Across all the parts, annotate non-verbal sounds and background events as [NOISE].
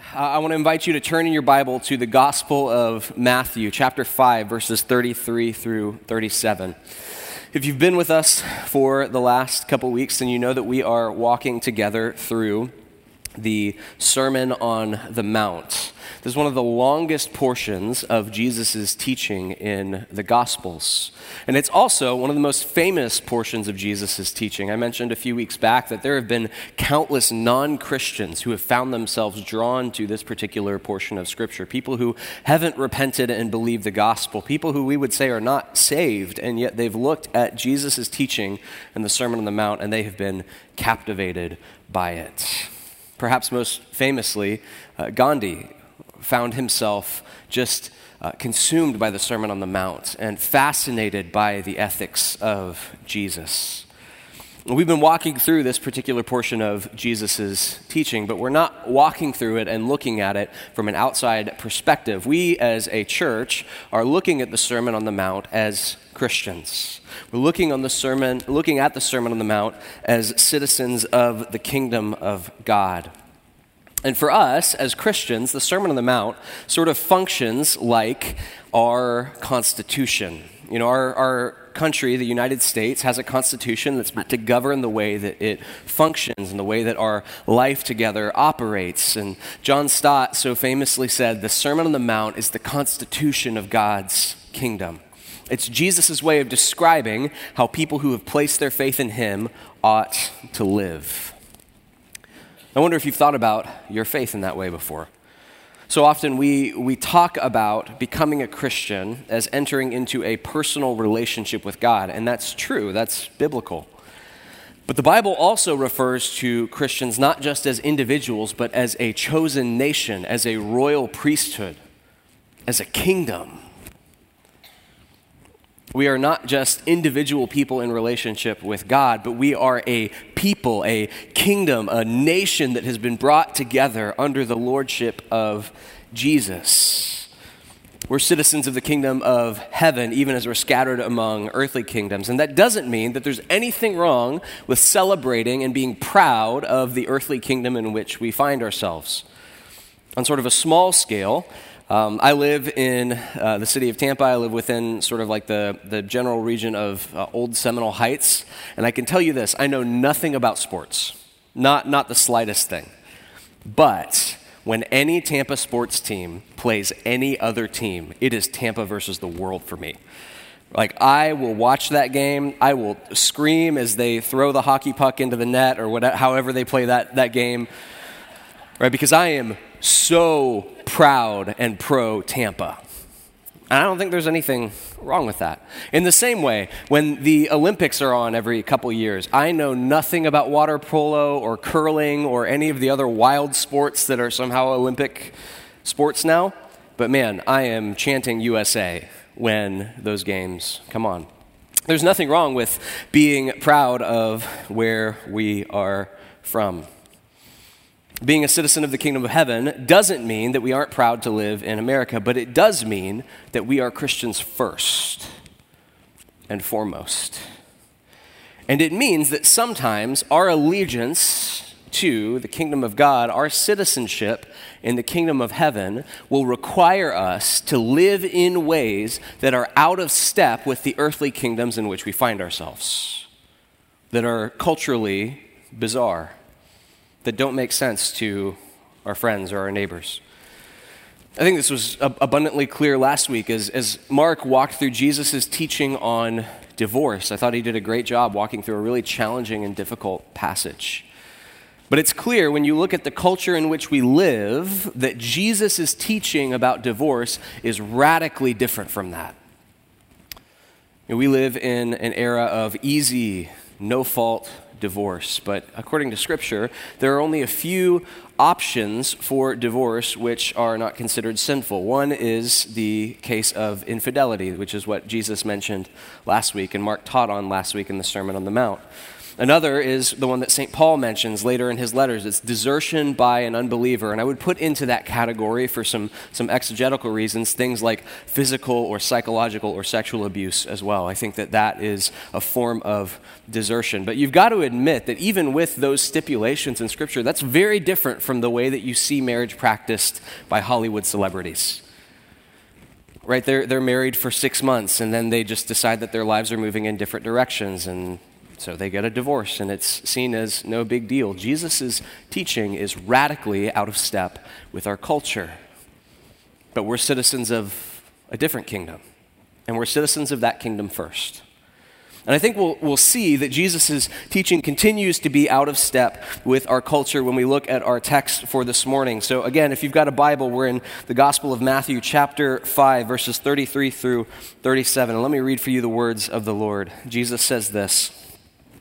Uh, I want to invite you to turn in your Bible to the Gospel of Matthew, chapter 5, verses 33 through 37. If you've been with us for the last couple weeks, then you know that we are walking together through the Sermon on the Mount. This is one of the longest portions of Jesus' teaching in the Gospels. And it's also one of the most famous portions of Jesus' teaching. I mentioned a few weeks back that there have been countless non Christians who have found themselves drawn to this particular portion of Scripture. People who haven't repented and believed the gospel. People who we would say are not saved, and yet they've looked at Jesus' teaching and the Sermon on the Mount and they have been captivated by it. Perhaps most famously, uh, Gandhi found himself just uh, consumed by the Sermon on the Mount and fascinated by the ethics of Jesus. We've been walking through this particular portion of Jesus' teaching, but we're not walking through it and looking at it from an outside perspective. We, as a church, are looking at the Sermon on the Mount as Christians. We're looking, on the sermon, looking at the Sermon on the Mount as citizens of the kingdom of God. And for us as Christians, the Sermon on the Mount sort of functions like our Constitution. You know, our, our country, the United States, has a constitution that's meant to govern the way that it functions and the way that our life together operates. And John Stott so famously said, The Sermon on the Mount is the constitution of God's kingdom. It's Jesus' way of describing how people who have placed their faith in him ought to live. I wonder if you've thought about your faith in that way before. So often we, we talk about becoming a Christian as entering into a personal relationship with God, and that's true, that's biblical. But the Bible also refers to Christians not just as individuals, but as a chosen nation, as a royal priesthood, as a kingdom. We are not just individual people in relationship with God, but we are a people, a kingdom, a nation that has been brought together under the lordship of Jesus. We're citizens of the kingdom of heaven, even as we're scattered among earthly kingdoms. And that doesn't mean that there's anything wrong with celebrating and being proud of the earthly kingdom in which we find ourselves. On sort of a small scale, um, I live in uh, the city of Tampa. I live within sort of like the, the general region of uh, Old Seminole Heights. And I can tell you this I know nothing about sports, not, not the slightest thing. But when any Tampa sports team plays any other team, it is Tampa versus the world for me. Like, I will watch that game. I will scream as they throw the hockey puck into the net or whatever, however they play that, that game, right? Because I am so proud and pro Tampa. And I don't think there's anything wrong with that. In the same way, when the Olympics are on every couple years, I know nothing about water polo or curling or any of the other wild sports that are somehow Olympic sports now. But man, I am chanting USA when those games come on. There's nothing wrong with being proud of where we are from being a citizen of the kingdom of heaven doesn't mean that we aren't proud to live in America, but it does mean that we are Christians first and foremost. And it means that sometimes our allegiance to the kingdom of God, our citizenship in the kingdom of heaven, will require us to live in ways that are out of step with the earthly kingdoms in which we find ourselves, that are culturally bizarre that don't make sense to our friends or our neighbors. I think this was abundantly clear last week as, as Mark walked through Jesus' teaching on divorce. I thought he did a great job walking through a really challenging and difficult passage. But it's clear when you look at the culture in which we live that Jesus' teaching about divorce is radically different from that. we live in an era of easy, no fault divorce. But according to Scripture, there are only a few options for divorce which are not considered sinful. One is the case of infidelity, which is what Jesus mentioned last week and Mark taught on last week in the Sermon on the Mount. Another is the one that St. Paul mentions later in his letters. It's desertion by an unbeliever. And I would put into that category, for some, some exegetical reasons, things like physical or psychological or sexual abuse as well. I think that that is a form of desertion. But you've got to admit that even with those stipulations in Scripture, that's very different from the way that you see marriage practiced by Hollywood celebrities right? They're, they're married for six months and then they just decide that their lives are moving in different directions and so they get a divorce, and it's seen as no big deal. Jesus' teaching is radically out of step with our culture. But we're citizens of a different kingdom, and we're citizens of that kingdom first. And I think we'll, we'll see that Jesus' teaching continues to be out of step with our culture when we look at our text for this morning. So, again, if you've got a Bible, we're in the Gospel of Matthew, chapter 5, verses 33 through 37. And let me read for you the words of the Lord. Jesus says this.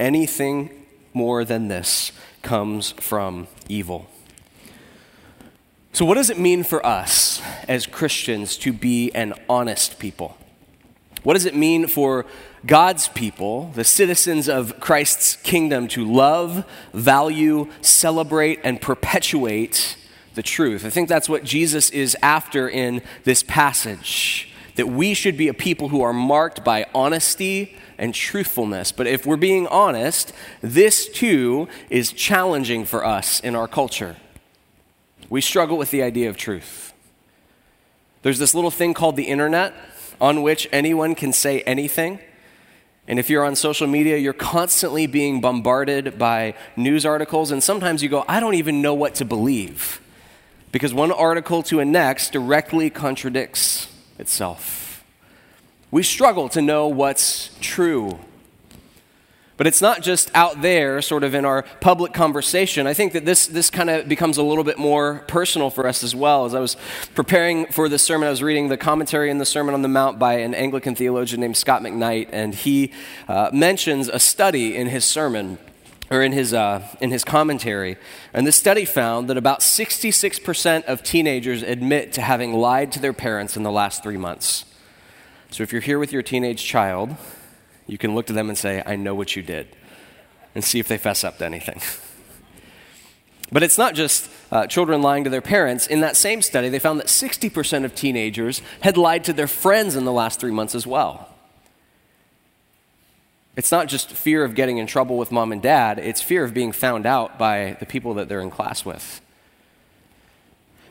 Anything more than this comes from evil. So, what does it mean for us as Christians to be an honest people? What does it mean for God's people, the citizens of Christ's kingdom, to love, value, celebrate, and perpetuate the truth? I think that's what Jesus is after in this passage. That we should be a people who are marked by honesty and truthfulness. But if we're being honest, this too is challenging for us in our culture. We struggle with the idea of truth. There's this little thing called the internet on which anyone can say anything. And if you're on social media, you're constantly being bombarded by news articles, and sometimes you go, I don't even know what to believe. Because one article to a next directly contradicts itself. We struggle to know what's true. But it's not just out there, sort of in our public conversation. I think that this, this kind of becomes a little bit more personal for us as well. As I was preparing for this sermon, I was reading the commentary in the Sermon on the Mount by an Anglican theologian named Scot McKnight, and he uh, mentions a study in his sermon or in his, uh, in his commentary. And this study found that about 66% of teenagers admit to having lied to their parents in the last three months. So if you're here with your teenage child, you can look to them and say, I know what you did, and see if they fess up to anything. [LAUGHS] But it's not just uh, children lying to their parents. In that same study, they found that 60% of teenagers had lied to their friends in the last three months as well. It's not just fear of getting in trouble with mom and dad, it's fear of being found out by the people that they're in class with.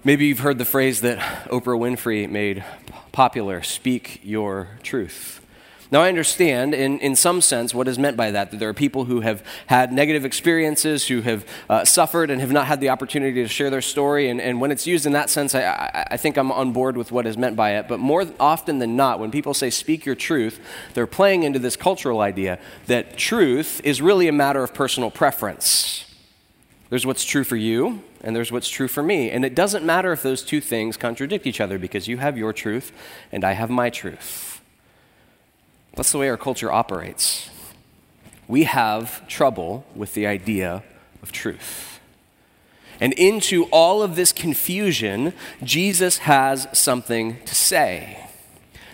Maybe you've heard the phrase that Oprah Winfrey made popular speak your truth. Now, I understand in, in some sense what is meant by that, that there are people who have had negative experiences, who have uh, suffered and have not had the opportunity to share their story. And, and when it's used in that sense, I, I, I think I'm on board with what is meant by it. But more often than not, when people say speak your truth, they're playing into this cultural idea that truth is really a matter of personal preference. There's what's true for you, and there's what's true for me. And it doesn't matter if those two things contradict each other because you have your truth and I have my truth. That's the way our culture operates. We have trouble with the idea of truth. And into all of this confusion, Jesus has something to say.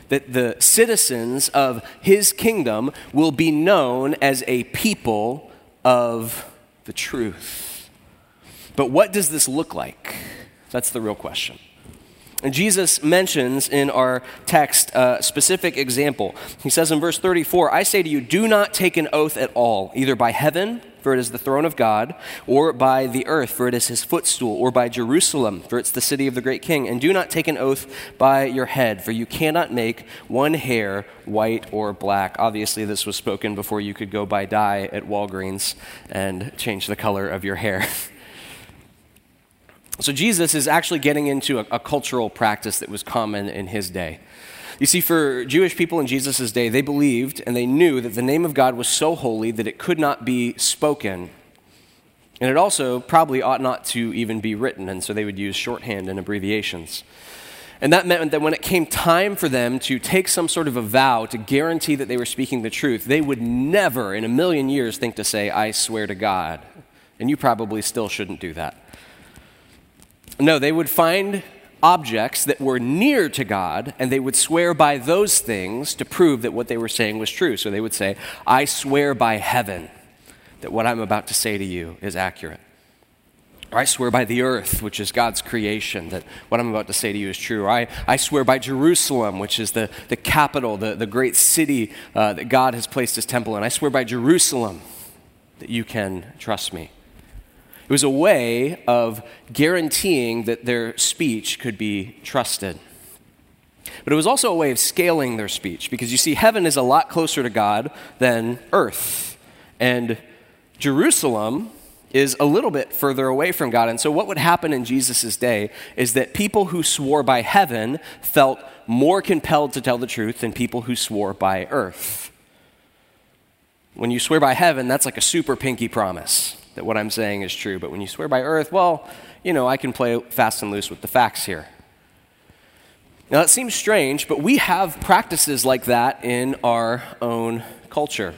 That the citizens of his kingdom will be known as a people of the truth. But what does this look like? That's the real question. And Jesus mentions in our text a specific example. He says in verse 34 I say to you, do not take an oath at all, either by heaven, for it is the throne of God, or by the earth, for it is his footstool, or by Jerusalem, for it's the city of the great king. And do not take an oath by your head, for you cannot make one hair white or black. Obviously, this was spoken before you could go buy dye at Walgreens and change the color of your hair. [LAUGHS] So Jesus is actually getting into a, a cultural practice that was common in his day. You see, for Jewish people in Jesus' day, they believed and they knew that the name of God was so holy that it could not be spoken. And it also probably ought not to even be written, and so they would use shorthand and abbreviations. And that meant that when it came time for them to take some sort of a vow to guarantee that they were speaking the truth, they would never in a million years think to say, I swear to God. And you probably still shouldn't do that. No, they would find objects that were near to God, and they would swear by those things to prove that what they were saying was true. So they would say, I swear by heaven that what I'm about to say to you is accurate. Or I swear by the earth, which is God's creation, that what I'm about to say to you is true. Or I, I swear by Jerusalem, which is the, the capital, the, the great city uh, that God has placed his temple in. I swear by Jerusalem that you can trust me. It was a way of guaranteeing that their speech could be trusted. But it was also a way of scaling their speech because you see, heaven is a lot closer to God than earth. And Jerusalem is a little bit further away from God. And so, what would happen in Jesus' day is that people who swore by heaven felt more compelled to tell the truth than people who swore by earth. When you swear by heaven, that's like a super pinky promise that what I'm saying is true. But when you swear by earth, well, you know, I can play fast and loose with the facts here. Now, that seems strange, but we have practices like that in our own culture.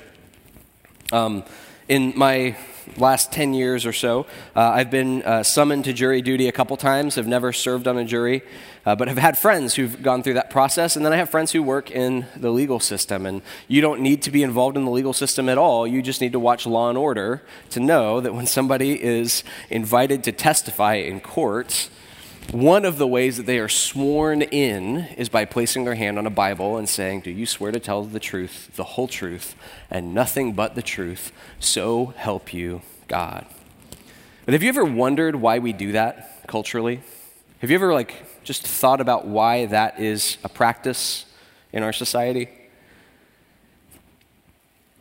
Um, in my last 10 years or so, uh, I've been uh, summoned to jury duty a couple times. Have never served on a jury, uh, but have had friends who've gone through that process. And then I have friends who work in the legal system. And you don't need to be involved in the legal system at all. You just need to watch Law and Order to know that when somebody is invited to testify in court, one of the ways that they are sworn in is by placing their hand on a Bible and saying, Do you swear to tell the truth, the whole truth, and nothing but the truth? So help you God. But have you ever wondered why we do that culturally? Have you ever, like, just thought about why that is a practice in our society?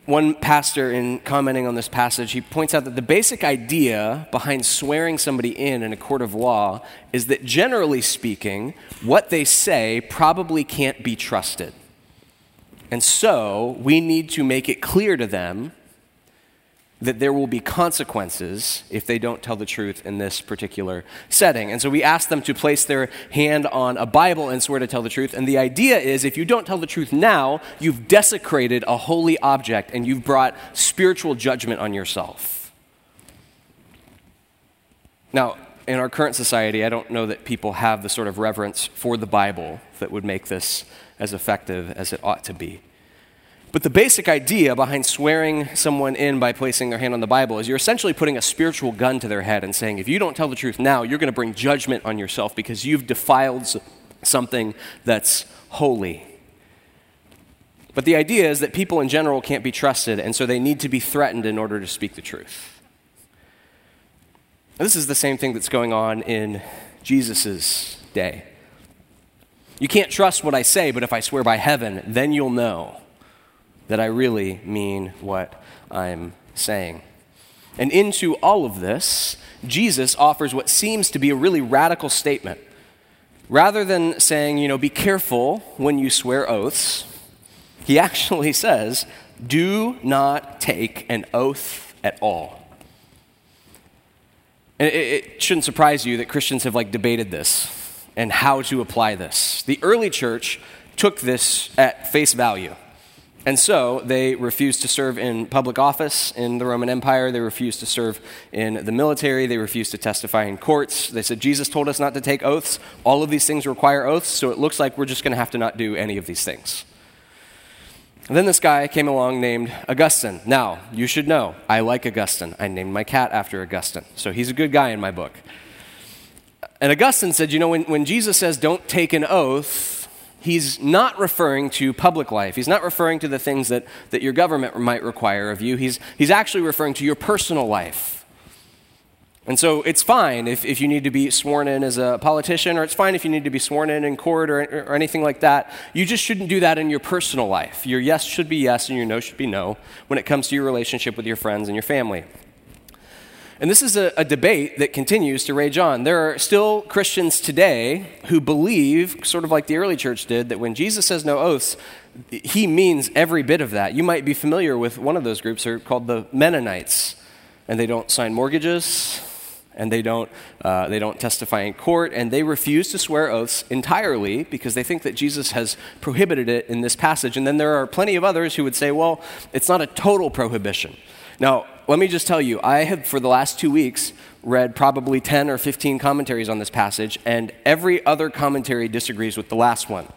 One pastor, in commenting on this passage, he points out that the basic idea behind swearing somebody in in a court of law is that generally speaking, what they say probably can't be trusted. And so we need to make it clear to them that there will be consequences if they don't tell the truth in this particular setting. And so we ask them to place their hand on a Bible and swear to tell the truth. And the idea is if you don't tell the truth now, you've desecrated a holy object and you've brought spiritual judgment on yourself. Now, in our current society, I don't know that people have the sort of reverence for the Bible that would make this as effective as it ought to be. But the basic idea behind swearing someone in by placing their hand on the Bible is you're essentially putting a spiritual gun to their head and saying, if you don't tell the truth now, you're going to bring judgment on yourself because you've defiled something that's holy. But the idea is that people in general can't be trusted, and so they need to be threatened in order to speak the truth. This is the same thing that's going on in Jesus' day. You can't trust what I say, but if I swear by heaven, then you'll know that I really mean what I'm saying. And into all of this, Jesus offers what seems to be a really radical statement. Rather than saying, you know, be careful when you swear oaths, he [LAUGHS] actually says, do not take an oath at all. And it, shouldn't surprise you that Christians have like debated this and how to apply this. The early church took this at face value. And so they refused to serve in public office in the Roman Empire. They refused to serve in the military. They refused to testify in courts. They said, Jesus told us not to take oaths. All of these things require oaths, so it looks like we're just going to have to not do any of these things. And then this guy came along named Augustine. Now, you should know, I like Augustine. I named my cat after Augustine. So he's a good guy in my book. And Augustine said, you know, when, when Jesus says don't take an oath, he's not referring to public life. He's not referring to the things that, that your government might require of you. He's, he's actually referring to your personal life. And so it's fine if, if you need to be sworn in as a politician, or it's fine if you need to be sworn in in court or, or anything like that. You just shouldn't do that in your personal life. Your yes should be yes and your no should be no when it comes to your relationship with your friends and your family. And this is a, a, debate that continues to rage on. There are still Christians today who believe, sort of like the early church did, that when Jesus says no oaths, he means every bit of that. You might be familiar with one of those groups, they're called the Mennonites, and they don't sign mortgages, and they don't, uh, they don't testify in court, and they refuse to swear oaths entirely because they think that Jesus has prohibited it in this passage. And then there are plenty of others who would say, well, it's not a total prohibition. Now, let me just tell you, I have, for the last two weeks, read probably 10 or 15 commentaries on this passage, and every other commentary disagrees with the last one.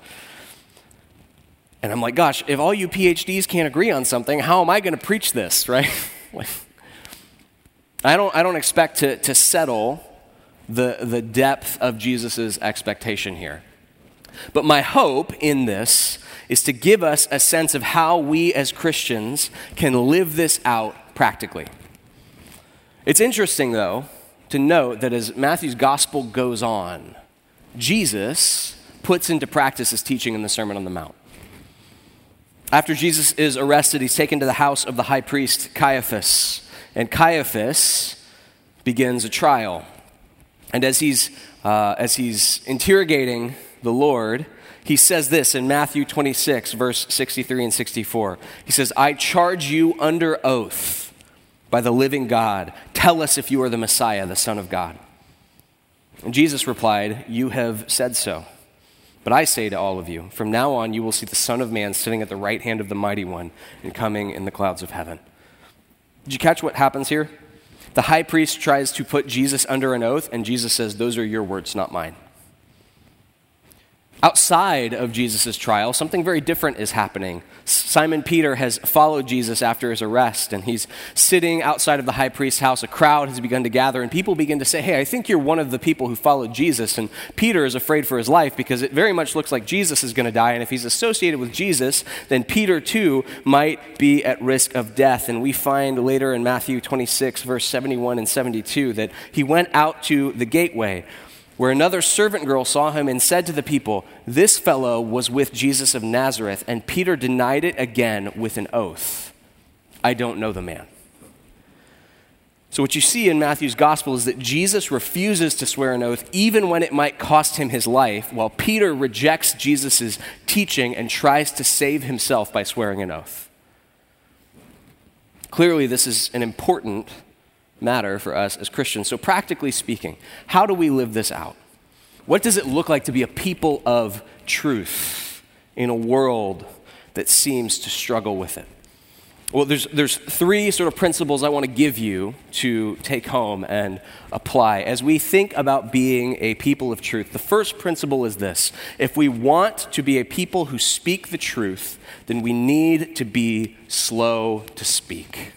And I'm like, gosh, if all you PhDs can't agree on something, how am I going to preach this, [LAUGHS] right? I, don't, I don't expect to, to settle the, the depth of Jesus' expectation here. But my hope in this is to give us a sense of how we as Christians can live this out practically. It's interesting, though, to note that as Matthew's gospel goes on, Jesus puts into practice his teaching in the Sermon on the Mount. After Jesus is arrested, he's taken to the house of the high priest Caiaphas, and Caiaphas begins a trial. And as he's, uh, as he's interrogating the Lord, he says this in Matthew 26, verse 63 and 64. He says, I charge you under oath by the living God. Tell us if you are the Messiah, the Son of God. And Jesus replied, You have said so. But I say to all of you, from now on you will see the Son of Man sitting at the right hand of the Mighty One and coming in the clouds of heaven. Did you catch what happens here? The high priest tries to put Jesus under an oath, and Jesus says, Those are your words, not mine. Outside of Jesus' trial, something very different is happening. Simon Peter has followed Jesus after his arrest, and he's sitting outside of the high priest's house. A crowd has begun to gather, and people begin to say, Hey, I think you're one of the people who followed Jesus. And Peter is afraid for his life because it very much looks like Jesus is going to die. And if he's associated with Jesus, then Peter too might be at risk of death. And we find later in Matthew 26, verse 71 and 72, that he went out to the gateway where another servant girl saw him and said to the people, This fellow was with Jesus of Nazareth. And Peter denied it again with an oath I don't know the man. So, what you see in Matthew's gospel is that Jesus refuses to swear an oath even when it might cost him his life, while Peter rejects Jesus' teaching and tries to save himself by swearing an oath. Clearly, this is an important matter for us as Christians. So, practically speaking, how do we live this out? What does it look like to be a people of truth in a world that seems to struggle with it? Well, there's, there's three sort of principles I want to give you to take home and apply as we think about being a people of truth. The first principle is this if we want to be a people who speak the truth, then we need to be slow to speak.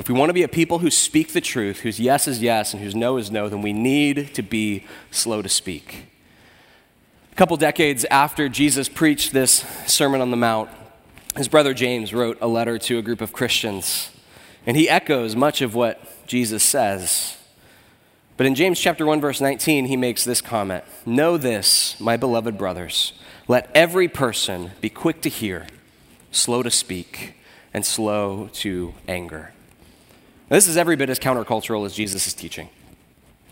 If we want to be a people who speak the truth, whose yes is yes and whose no is no, then we need to be slow to speak. A couple decades after Jesus preached this Sermon on the Mount, his brother James wrote a letter to a group of Christians, and he echoes much of what Jesus says. But in James chapter 1 verse 19, he makes this comment, "Know this, my beloved brothers, let every person be quick to hear, slow to speak, and slow to anger." This is every bit as countercultural as Jesus is teaching.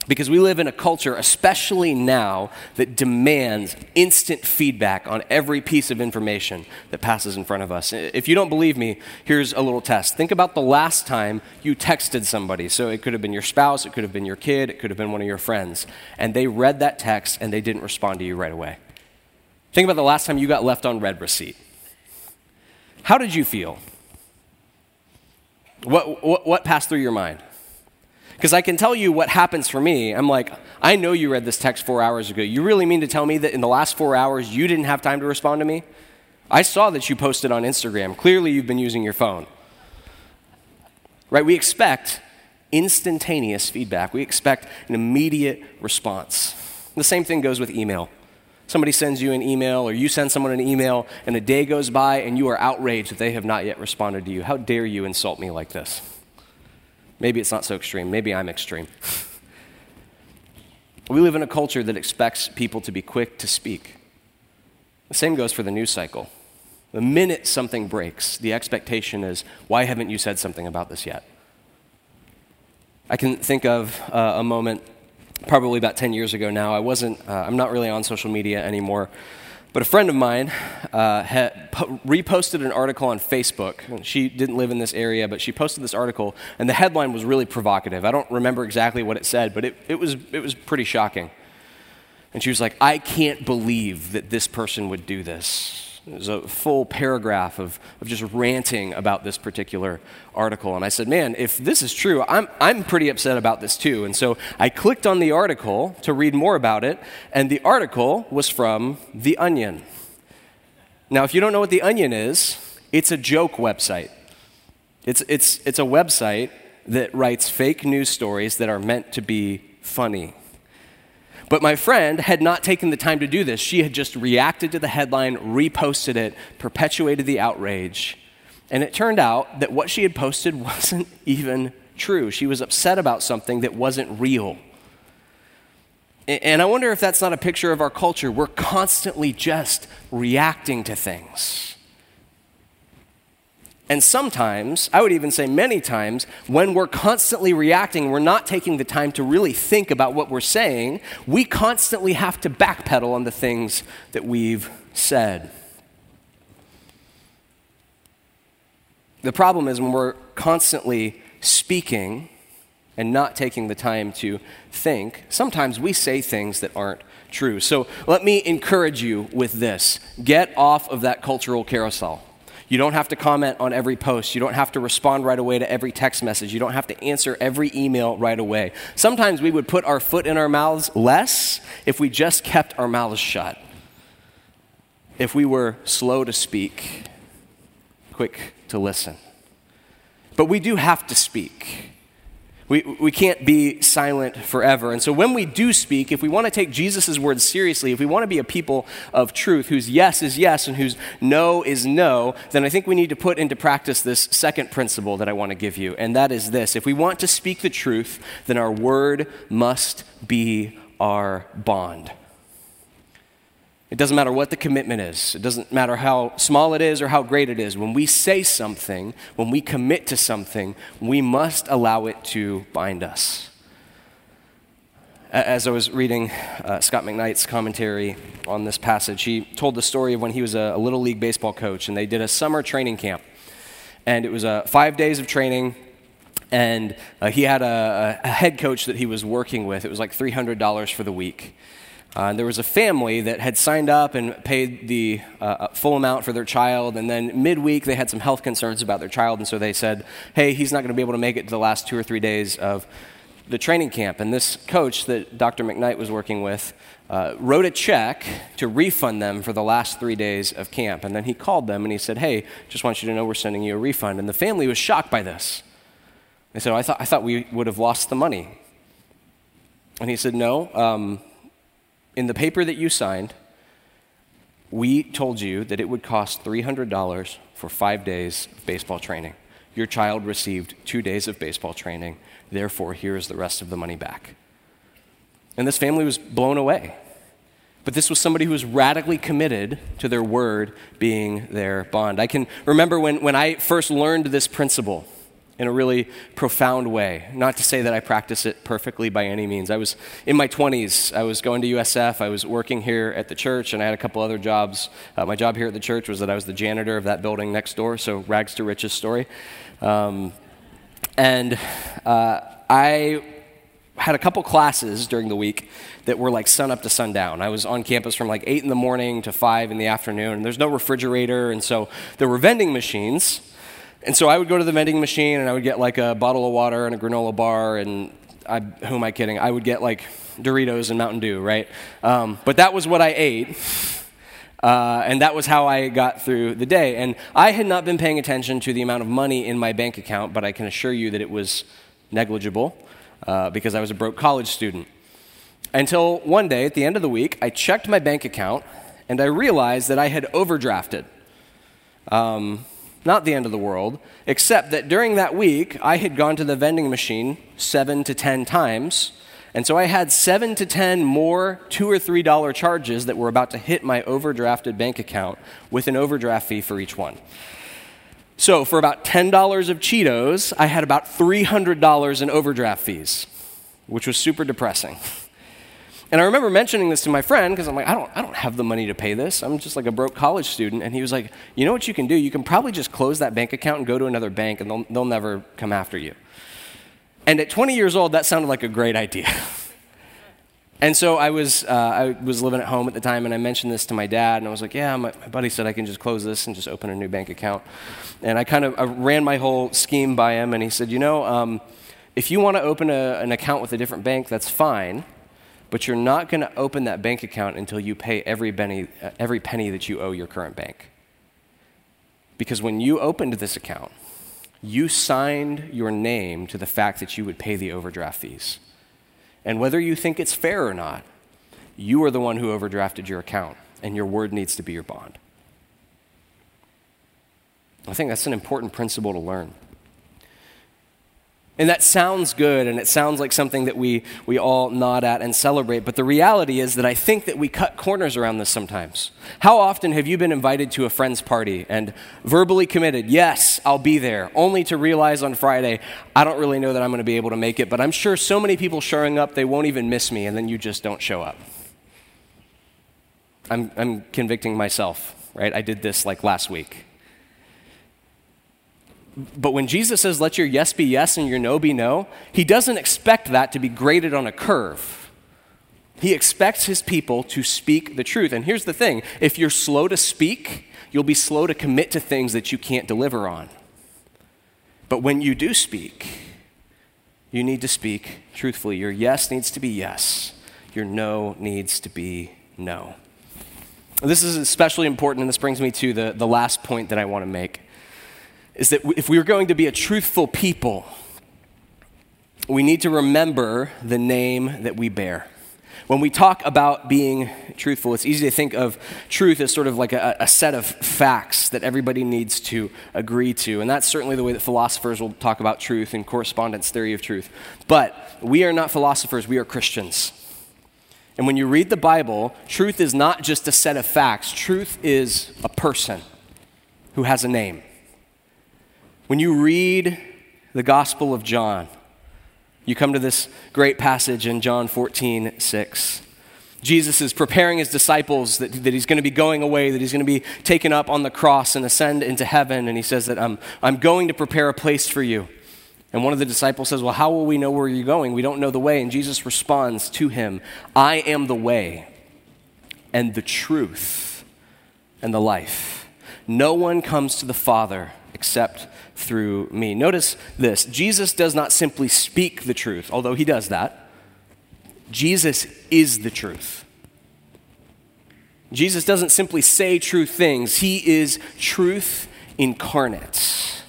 Because we live in a culture, especially now, that demands instant feedback on every piece of information that passes in front of us. If you don't believe me, here's a little test. Think about the last time you texted somebody. So it could have been your spouse, it could have been your kid, it could have been one of your friends. And they read that text and they didn't respond to you right away. Think about the last time you got left on read receipt. How did you feel? What, what, what passed through your mind? Because I can tell you what happens for me. I'm like, I know you read this text four hours ago. You really mean to tell me that in the last four hours you didn't have time to respond to me? I saw that you posted on Instagram. Clearly, you've been using your phone. Right? We expect instantaneous feedback, we expect an immediate response. The same thing goes with email. Somebody sends you an email, or you send someone an email, and a day goes by and you are outraged that they have not yet responded to you. How dare you insult me like this? Maybe it's not so extreme. Maybe I'm extreme. we live in a culture that expects people to be quick to speak. The same goes for the news cycle. The minute something breaks, the expectation is, why haven't you said something about this yet? I can think of uh, a moment probably about 10 years ago now. I wasn't, uh, I'm not really on social media anymore. But a friend of mine uh, had po- reposted an article on Facebook. She didn't live in this area, but she posted this article, and the headline was really provocative. I don't remember exactly what it said, but it, it, was, it was pretty shocking. And she was like, I can't believe that this person would do this. There's a full paragraph of, of just ranting about this particular article. And I said, Man, if this is true, I'm, I'm pretty upset about this too. And so I clicked on the article to read more about it, and the article was from The Onion. Now, if you don't know what The Onion is, it's a joke website. It's, it's, it's a website that writes fake news stories that are meant to be funny. But my friend had not taken the time to do this. She had just reacted to the headline, reposted it, perpetuated the outrage. And it turned out that what she had posted [LAUGHS] wasn't even true. She was upset about something that wasn't real. And I wonder if that's not a picture of our culture. We're constantly just reacting to things. And sometimes, I would even say many times, when we're constantly reacting, we're not taking the time to really think about what we're saying, we constantly have to backpedal on the things that we've said. The problem is when we're constantly speaking and not taking the time to think, sometimes we say things that aren't true. So let me encourage you with this get off of that cultural carousel. You don't have to comment on every post. You don't have to respond right away to every text message. You don't have to answer every email right away. Sometimes we would put our foot in our mouths less if we just kept our mouths shut. If we were slow to speak, quick to listen. But we do have to speak. We, we can't be silent forever. And so when we do speak, if we want to take Jesus' words seriously, if we want to be a people of truth whose yes is yes and whose no is no, then I think we need to put into practice this second principle that I want to give you. And that is this if we want to speak the truth, then our word must be our bond. It doesn't matter what the commitment is. It doesn't matter how small it is or how great it is. When we say something, when we commit to something, we must allow it to bind us. As I was reading uh, Scot McKnight's commentary on this passage, he told the story of when he was a, a little league baseball coach, and they did a summer training camp. And it was uh, five days of training, and uh, he had a, a head coach that he was working with. It was like $300 for the week. Uh, there was a family that had signed up and paid the uh, uh, full amount for their child, and then midweek they had some health concerns about their child, and so they said, Hey, he's not going to be able to make it to the last two or three days of the training camp. And this coach that Dr. McKnight was working with uh, wrote a check to refund them for the last three days of camp. And then he called them and he said, Hey, just want you to know we're sending you a refund. And the family was shocked by this. They said, I thought, I thought we would have lost the money. And he said, No. Um, in the paper that you signed, we told you that it would cost $300 for five days of baseball training. Your child received two days of baseball training. Therefore, here is the rest of the money back. And this family was blown away. But this was somebody who was radically committed to their word being their bond. I can remember when, when I first learned this principle in a really profound way. Not to say that I practice it perfectly by any means. I was in my 20s. I was going to USF. I was working here at the church, and I had a couple other jobs. Uh, my job here at the church was that I was the janitor of that building next door, so rags to riches story. Um, and uh, I had a couple classes during the week that were like sun up to sundown. I was on campus from like 8 in the morning to 5 in the afternoon, and there's no refrigerator, and so there were vending machines and so I would go to the vending machine and I would get like a bottle of water and a granola bar and I, who am I kidding? I would get like Doritos and Mountain Dew, right? Um, but that was what I ate. Uh, and that was how I got through the day. And I had not been paying attention to the amount of money in my bank account, but I can assure you that it was negligible uh, because I was a broke college student. Until one day at the end of the week, I checked my bank account and I realized that I had overdrafted. Um, not the end of the world, except that during that week, I had gone to the vending machine seven to ten times. And so I had seven to ten more two or three dollar charges that were about to hit my overdrafted bank account with an overdraft fee for each one. So, for about $10 of Cheetos, I had about $300 in overdraft fees, which was super depressing. [LAUGHS] And I remember mentioning this to my friend because I'm like, I don't, I don't have the money to pay this. I'm just like a broke college student. And he was like, You know what you can do? You can probably just close that bank account and go to another bank, and they'll, they'll never come after you. And at 20 years old, that sounded like a great idea. [LAUGHS] and so I was, uh, I was living at home at the time, and I mentioned this to my dad, and I was like, Yeah, my, my buddy said I can just close this and just open a new bank account. And I kind of I ran my whole scheme by him, and he said, You know, um, if you want to open a, an account with a different bank, that's fine. But you're not going to open that bank account until you pay every penny, every penny that you owe your current bank. Because when you opened this account, you signed your name to the fact that you would pay the overdraft fees. And whether you think it's fair or not, you are the one who overdrafted your account, and your word needs to be your bond. I think that's an important principle to learn. And that sounds good and it sounds like something that we, we all nod at and celebrate. But the reality is that I think that we cut corners around this sometimes. How often have you been invited to a friend's party and verbally committed, yes, I'll be there, only to realize on Friday, I don't really know that I'm going to be able to make it, but I'm sure so many people showing up, they won't even miss me, and then you just don't show up? I'm, I'm convicting myself, right? I did this like last week. But when Jesus says, let your yes be yes and your no be no, he doesn't expect that to be graded on a curve. He expects his people to speak the truth. And here's the thing if you're slow to speak, you'll be slow to commit to things that you can't deliver on. But when you do speak, you need to speak truthfully. Your yes needs to be yes, your no needs to be no. This is especially important, and this brings me to the, the last point that I want to make is that if we are going to be a truthful people, we need to remember the name that we bear. When we talk about being truthful, it's easy to think of truth as sort of like a, a, set of facts that everybody needs to agree to. And that's certainly the way that philosophers will talk about truth and correspondence theory of truth. But we are not philosophers, we are Christians. And when you read the Bible, truth is not just a set of facts, truth is a person who has a name. When you read the Gospel of John, you come to this great passage in John 14, 6. Jesus is preparing his disciples that, that he's going to be going away, that he's going to be taken up on the cross and ascend into heaven. And he says that I'm, I'm going to prepare a place for you. And one of the disciples says, Well, how will we know where you're going? We don't know the way. And Jesus responds to him, I am the way and the truth and the life. No one comes to the Father except through me. Notice this Jesus does not simply speak the truth, although he does that. Jesus is the truth. Jesus doesn't simply say true things, he is truth incarnate.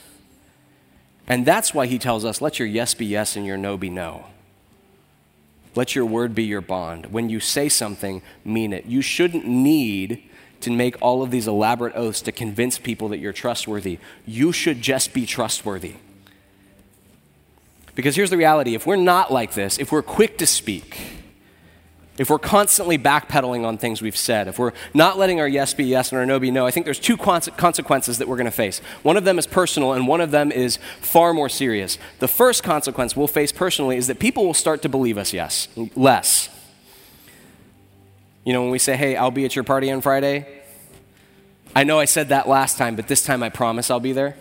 And that's why he tells us let your yes be yes and your no be no. Let your word be your bond. When you say something, mean it. You shouldn't need to make all of these elaborate oaths to convince people that you're trustworthy. You should just be trustworthy. Because here's the reality if we're not like this, if we're quick to speak, if we're constantly backpedaling on things we've said, if we're not letting our yes be yes and our no be no, I think there's two consequences that we're going to face. One of them is personal, and one of them is far more serious. The first consequence we'll face personally is that people will start to believe us yes, less. You know, when we say, hey, I'll be at your party on Friday, I know I said that last time, but this time I promise I'll be there.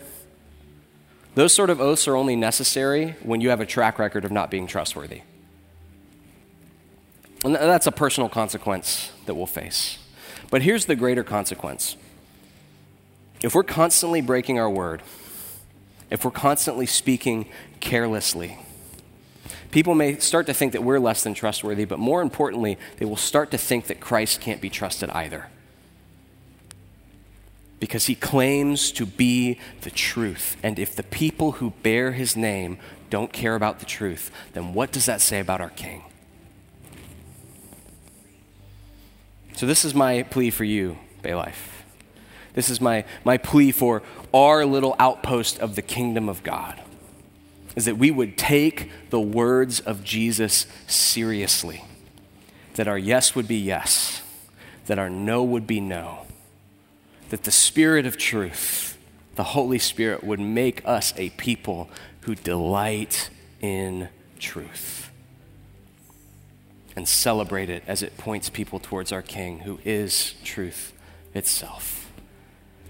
Those sort of oaths are only necessary when you have a track record of not being trustworthy. And that's a personal consequence that we'll face. But here's the greater consequence if we're constantly breaking our word, if we're constantly speaking carelessly, People may start to think that we're less than trustworthy, but more importantly, they will start to think that Christ can't be trusted either. Because he claims to be the truth. And if the people who bear his name don't care about the truth, then what does that say about our King? So, this is my plea for you, Bay Life. This is my, my plea for our little outpost of the kingdom of God is that we would take the words of Jesus seriously. That our yes would be yes, that our no would be no, that the Spirit of truth, the Holy Spirit would make us a people who delight in truth and celebrate it as it points people towards our King, who is truth itself.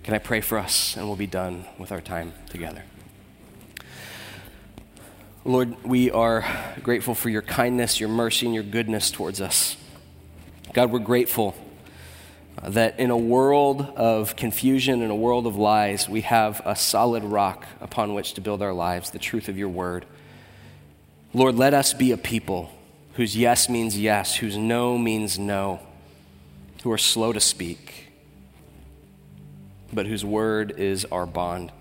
Can I pray for us and we'll be done with our time together? Lord, we are grateful for your kindness, your mercy, and your goodness towards us. God, we're grateful uh, that in a world of confusion, in a world of lies, we have a solid rock upon which to build our lives, the truth of your word. Lord, let us be a people whose yes means yes, whose no means no, who are slow to speak, but whose word is our bond.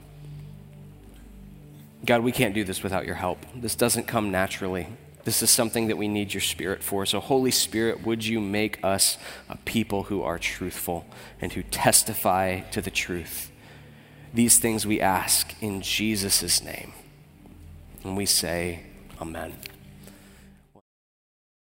God, we can't do this without your help. This doesn't come naturally. This is something that we need your Spirit for. So, Holy Spirit, would you make us a people who are truthful and who testify to the truth? These things we ask in Jesus' name. And we say, Amen.